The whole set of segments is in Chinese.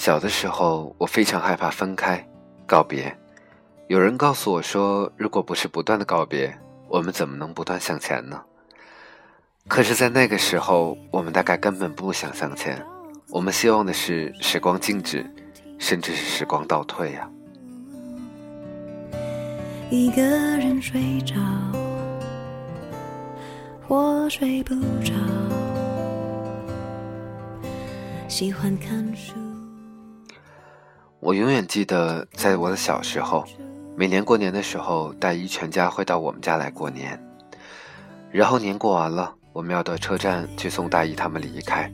小的时候，我非常害怕分开、告别。有人告诉我说，如果不是不断的告别，我们怎么能不断向前呢？可是，在那个时候，我们大概根本不想向前，我们希望的是时光静止，甚至是时光倒退呀。一个人睡着，我睡不着，喜欢看书。我永远记得，在我的小时候，每年过年的时候，大姨全家会到我们家来过年。然后年过完了，我们要到车站去送大姨他们离开。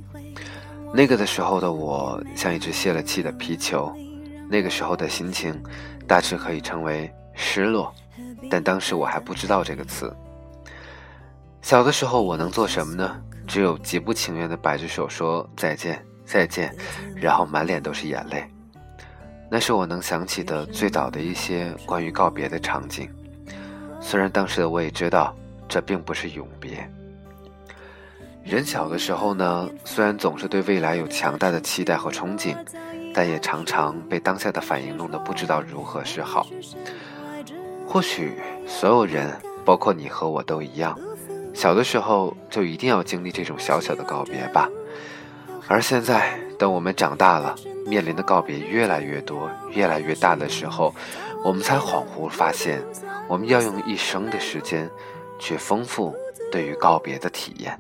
那个的时候的我，像一只泄了气的皮球。那个时候的心情，大致可以称为失落，但当时我还不知道这个词。小的时候，我能做什么呢？只有极不情愿地摆着手说再见，再见，然后满脸都是眼泪。那是我能想起的最早的一些关于告别的场景，虽然当时的我也知道这并不是永别。人小的时候呢，虽然总是对未来有强大的期待和憧憬，但也常常被当下的反应弄得不知道如何是好。或许所有人，包括你和我都一样，小的时候就一定要经历这种小小的告别吧。而现在，等我们长大了。面临的告别越来越多、越来越大的时候，我们才恍惚发现，我们要用一生的时间去丰富对于告别的体验。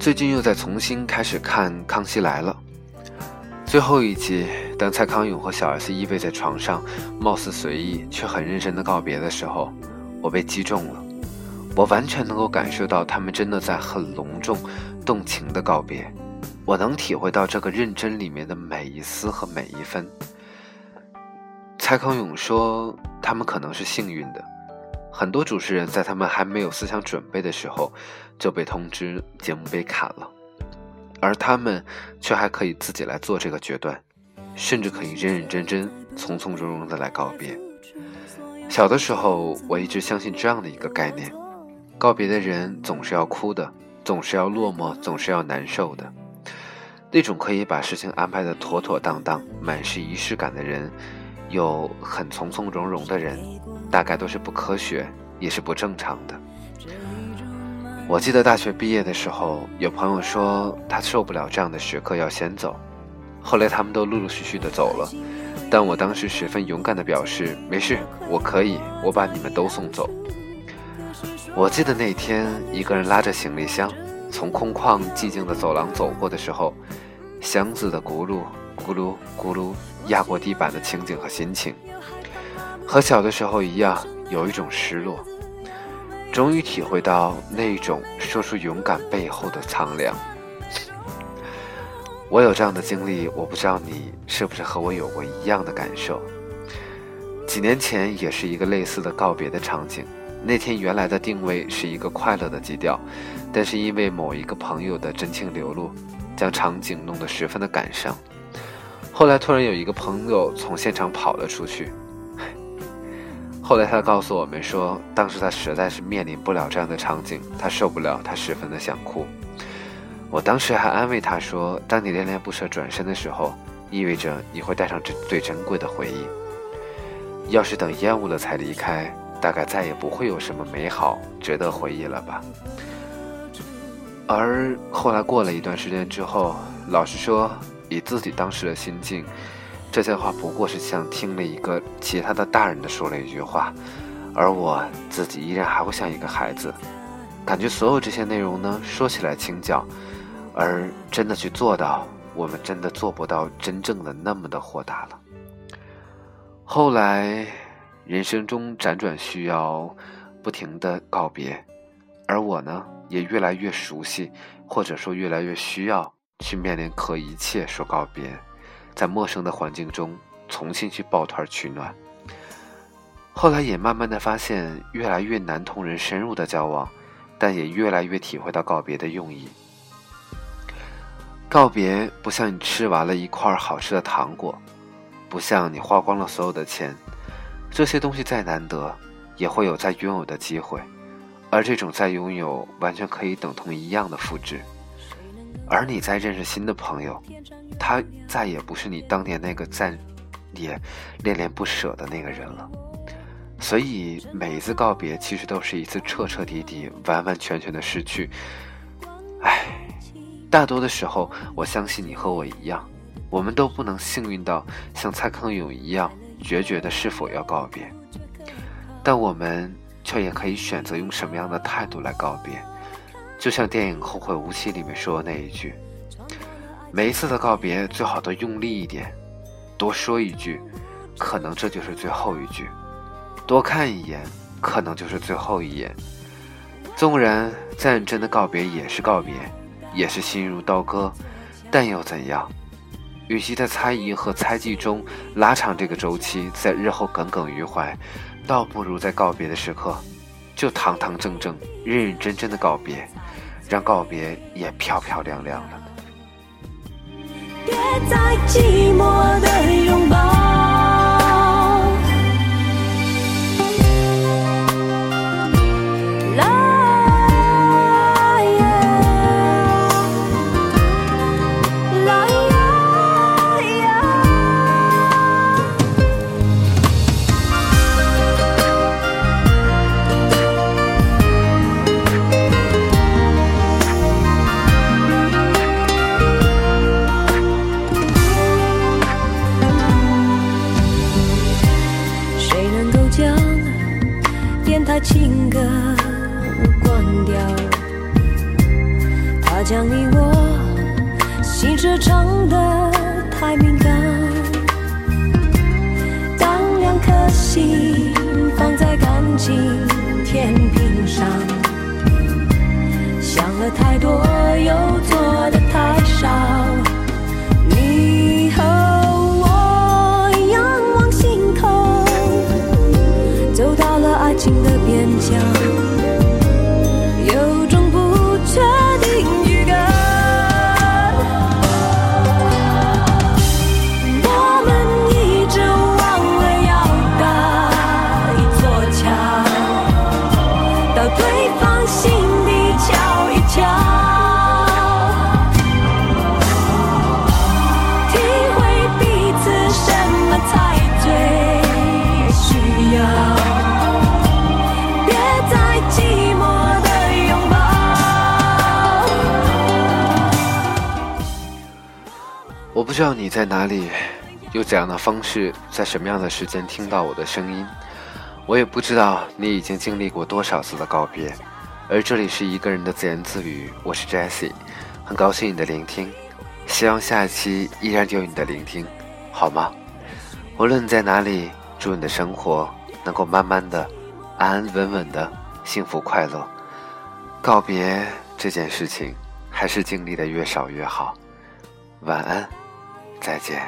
最近又在重新开始看《康熙来了》。最后一集，当蔡康永和小 S 依偎在床上，貌似随意却很认真的告别的时候，我被击中了。我完全能够感受到他们真的在很隆重、动情的告别。我能体会到这个认真里面的每一丝和每一分。蔡康永说，他们可能是幸运的，很多主持人在他们还没有思想准备的时候，就被通知节目被砍了。而他们却还可以自己来做这个决断，甚至可以认认真真、从从容容的来告别。小的时候，我一直相信这样的一个概念：告别的人总是要哭的，总是要落寞，总是要难受的。那种可以把事情安排的妥妥当当、满是仪式感的人，又很从从容容的人，大概都是不科学，也是不正常的。我记得大学毕业的时候，有朋友说他受不了这样的时刻，要先走。后来他们都陆陆续续的走了，但我当时十分勇敢的表示：“没事，我可以，我把你们都送走。”我记得那天一个人拉着行李箱从空旷寂静的走廊走过的时候，箱子的咕噜咕噜咕噜压过地板的情景和心情，和小的时候一样，有一种失落。终于体会到那种说出勇敢背后的苍凉。我有这样的经历，我不知道你是不是和我有过一样的感受。几年前也是一个类似的告别的场景。那天原来的定位是一个快乐的基调，但是因为某一个朋友的真情流露，将场景弄得十分的感伤。后来突然有一个朋友从现场跑了出去。后来他告诉我们说，当时他实在是面临不了这样的场景，他受不了，他十分的想哭。我当时还安慰他说，当你恋恋不舍转身的时候，意味着你会带上这最珍贵的回忆。要是等厌恶了才离开，大概再也不会有什么美好值得回忆了吧。而后来过了一段时间之后，老实说，以自己当时的心境。这些话不过是像听了一个其他的大人的说了一句话，而我自己依然还会像一个孩子，感觉所有这些内容呢，说起来轻巧，而真的去做到，我们真的做不到真正的那么的豁达了。后来，人生中辗转需要不停的告别，而我呢，也越来越熟悉，或者说越来越需要去面临和一切说告别。在陌生的环境中重新去抱团取暖，后来也慢慢的发现越来越难同人深入的交往，但也越来越体会到告别的用意。告别不像你吃完了一块好吃的糖果，不像你花光了所有的钱，这些东西再难得，也会有再拥有的机会，而这种再拥有，完全可以等同一样的复制。而你在认识新的朋友，他再也不是你当年那个在也恋恋不舍的那个人了。所以每一次告别，其实都是一次彻彻底底、完完全全的失去。大多的时候，我相信你和我一样，我们都不能幸运到像蔡康永一样决绝的是否要告别，但我们却也可以选择用什么样的态度来告别。就像电影《后会无期》里面说的那一句：“每一次的告别，最好都用力一点，多说一句，可能这就是最后一句；多看一眼，可能就是最后一眼。纵然再认真的告别也是告别，也是心如刀割，但又怎样？与其在猜疑和猜忌中拉长这个周期，在日后耿耿于怀，倒不如在告别的时刻，就堂堂正正、认认真真的告别。”让告别也漂漂亮亮了。别再寂寞的拥抱。将你我心事唱得太敏感。当两颗心放在感情天平上，想了太多又做的太少。我不知道你在哪里，用怎样的方式，在什么样的时间听到我的声音。我也不知道你已经经历过多少次的告别。而这里是一个人的自言自语，我是 Jesse，很高兴你的聆听，希望下一期依然有你的聆听，好吗？无论你在哪里，祝你的生活能够慢慢的、安安稳稳的、幸福快乐。告别这件事情，还是经历的越少越好。晚安。再见。